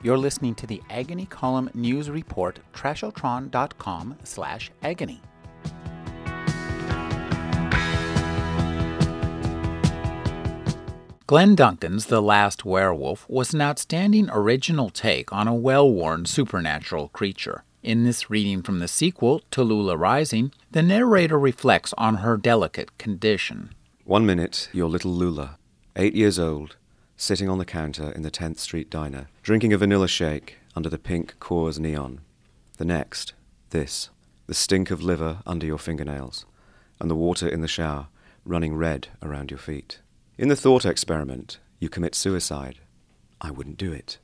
You're listening to the Agony Column News Report, trashotron.com slash agony. Glen Duncan's The Last Werewolf was an outstanding original take on a well worn supernatural creature. In this reading from the sequel, Talulla Rising, the narrator reflects on her delicate condition. One minute, you're little Lula, eight years old, sitting on the counter in the 10th Street diner, drinking a vanilla shake under the pink Coors neon. The next, this, the stink of liver under your fingernails, and the water in the shower running red around your feet. In the thought experiment, you commit suicide. I wouldn't do it.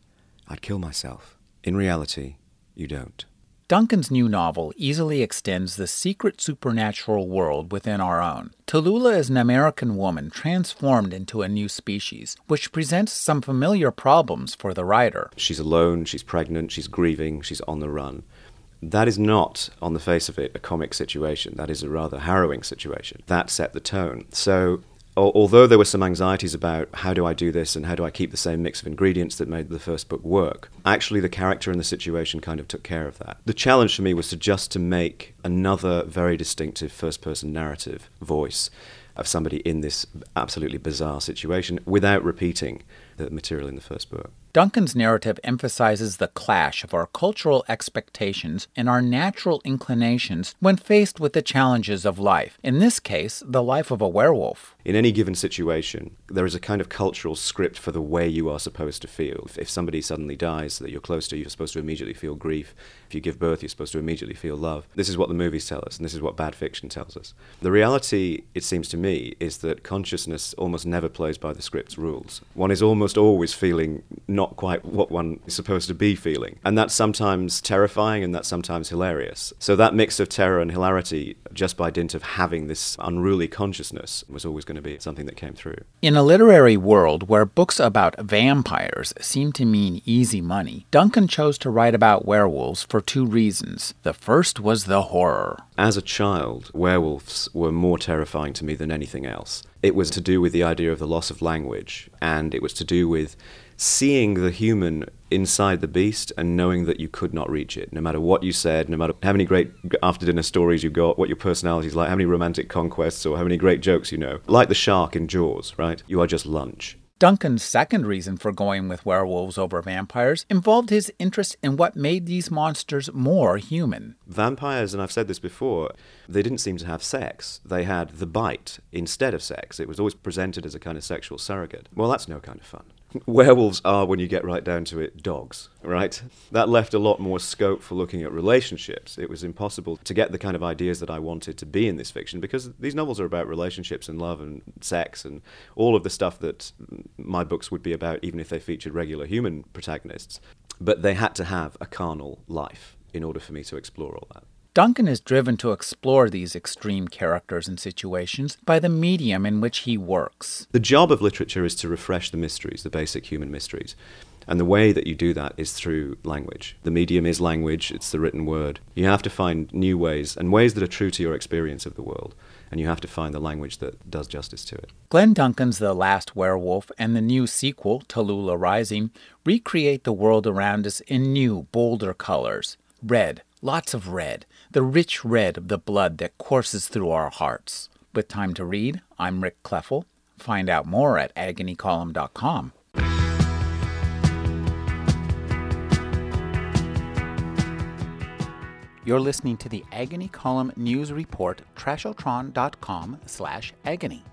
I'd kill myself. In reality, you don't. Duncan's new novel easily extends the secret supernatural world within our own. Talulla is an American woman transformed into a new species, which presents some familiar problems for the writer. She's alone, she's pregnant, she's grieving, she's on the run. That is not, on the face of it, a comic situation. That is a rather harrowing situation. That set the tone. So although there were some anxieties about how do I do this and how do I keep the same mix of ingredients that made the first book work, actually the character and the situation kind of took care of that. The challenge for me was to just to make another very distinctive first person narrative voice of somebody in this absolutely bizarre situation without repeating the material in the first book. Duncan's narrative emphasizes the clash of our cultural expectations and our natural inclinations when faced with the challenges of life, in this case, the life of a werewolf. In any given situation, there is a kind of cultural script for the way you are supposed to feel. If somebody suddenly dies that you're close to, you're supposed to immediately feel grief. If you give birth, you're supposed to immediately feel love. This is what the movies tell us, and this is what bad fiction tells us. The reality, it seems to me, is that consciousness almost never plays by the script's rules. One is almost always feeling not quite what one is supposed to be feeling. And that's sometimes terrifying and that's sometimes hilarious. So that mix of terror and hilarity, just by dint of having this unruly consciousness, was always going to be something that came through. In a literary world where books about vampires seem to mean easy money, Duncan chose to write about werewolves for two reasons. The first was the horror. As a child, werewolves were more terrifying to me than anything else. It was to do with the idea of the loss of language, and it was to do with seeing the human inside the beast and knowing that you could not reach it, no matter what you said, no matter how many great after dinner stories you got, what your personality is like, how many romantic conquests, or how many great jokes you know. Like the shark in Jaws, right? You are just lunch. Duncan's second reason for going with werewolves over vampires involved his interest in what made these monsters more human. Vampires, and I've said this before, they didn't seem to have sex. They had the bite instead of sex. It was always presented as a kind of sexual surrogate. Well, that's no kind of fun werewolves are, when you get right down to it, dogs, right? That left a lot more scope for looking at relationships. It was impossible to get the kind of ideas that I wanted to be in this fiction because these novels are about relationships and love and sex and all of the stuff that my books would be about, even if they featured regular human protagonists. But they had to have a carnal life in order for me to explore all that. Duncan is driven to explore these extreme characters and situations by the medium in which he works. The job of literature is to refresh the mysteries, the basic human mysteries. And the way that you do that is through language. The medium is language, it's the written word. You have to find new ways and ways that are true to your experience of the world. And you have to find the language that does justice to it. Glen Duncan's The Last Werewolf and the new sequel, Talulla Rising, recreate the world around us in new, bolder colors red, lots of red the rich red of the blood that courses through our hearts. With time to read, I'm Rick Kleffel. Find out more at agonycolumn.com. You're listening to the Agony Column News Report, trashotron.com slash agony.